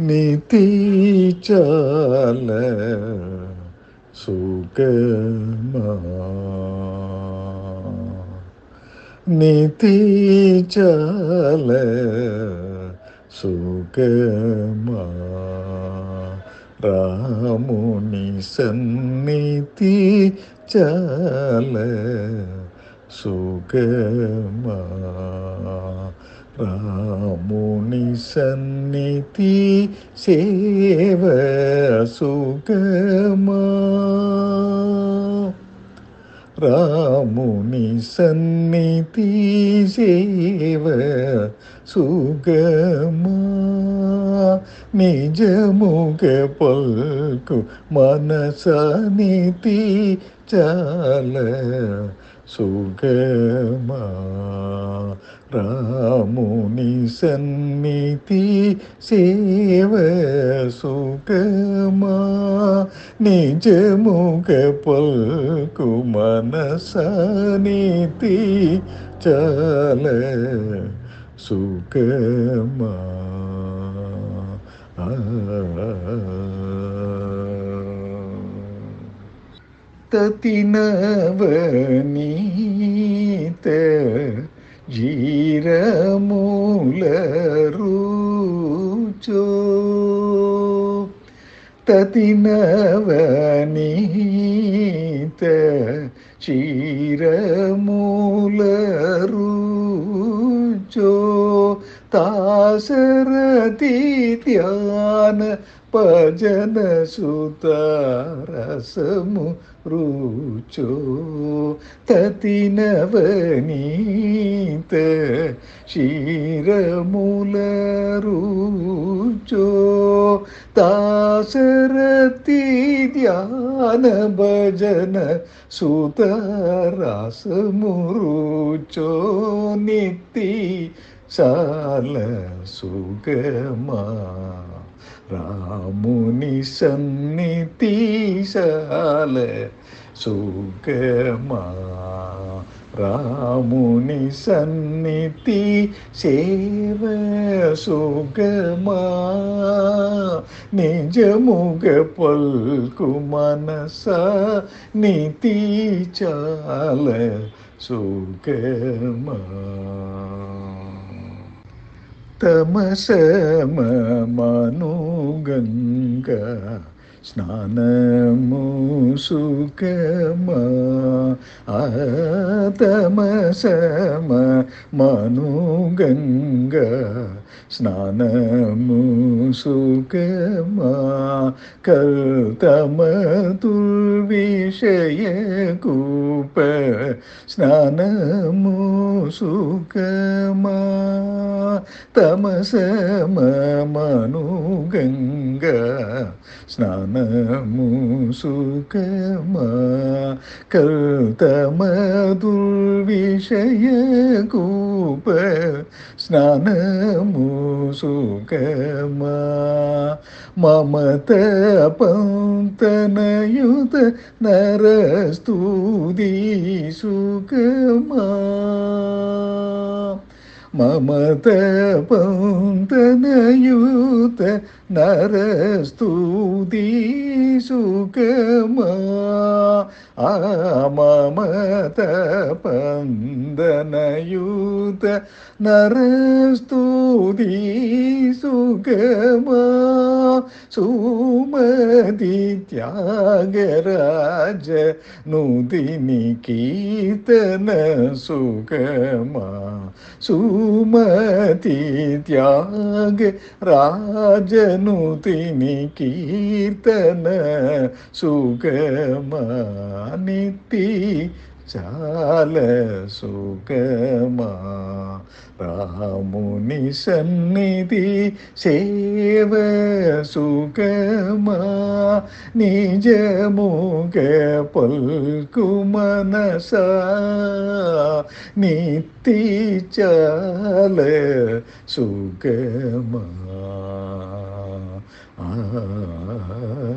നീതി ചാല സുഗമാ നീതി ചാല സുഗമാ രാമുനി സന്നിധി ചാല സുഗമാ రాముని సన్నిధి సేవ సుఖమా రాముని సన్నిధి సేవ సుగమా. నిజముగ పల్కు మనసనితి చాల సుగమా. രാമുനി സന്നിധി സേവ സുഖമാ നിജമുഖ പൽക്കുമനസനിധി ചാല സുഖമാ. തതിനവനീത భజన సుతారసము రుచో तासर्यान भजन रुचो ततिनवनीत शिरमुल ऋचो तासरति भजन सुतरासमुचो निति సాల సుగమా. రాముని సన్నిధి చాల సుగమా. రాముని సన్నిధి సేవ సుగమా. నిజముగ పల్కు మనస నితి చాల సుగమా. തമസമനുഗംഗ സ്നാനമോ സുഖമ തമസമ മനുഗംഗ സ്നാനമു സുഖമാ കൽത്തമതുൽ വിഷയകൂപ സ്നാനമു സുഖമാ തമസമ മനുഗംഗ സ്നാനമു സുഖമാ കൽത്തമതുൽ സ്നാനമു സുഖമാ. മമത പന്തനയുത നരസ്തുതി സുഖമാ. മമത പന്തനയൂത നരസ്തുതി സുഖമാ. മമത പന്തനയൂത നരസ്തുതി സുഖമാ. सुमति त्याग राज कीर्तन सुगमा। सुमति त्याग राज नूतिनि कीर्तन सुखम चाल सुगमा। రాముని సన్నిధి సేవ సుఖమా నిజముగ పల్కు మనస నిత్తి చాల సుఖమా ఆ, ఆ.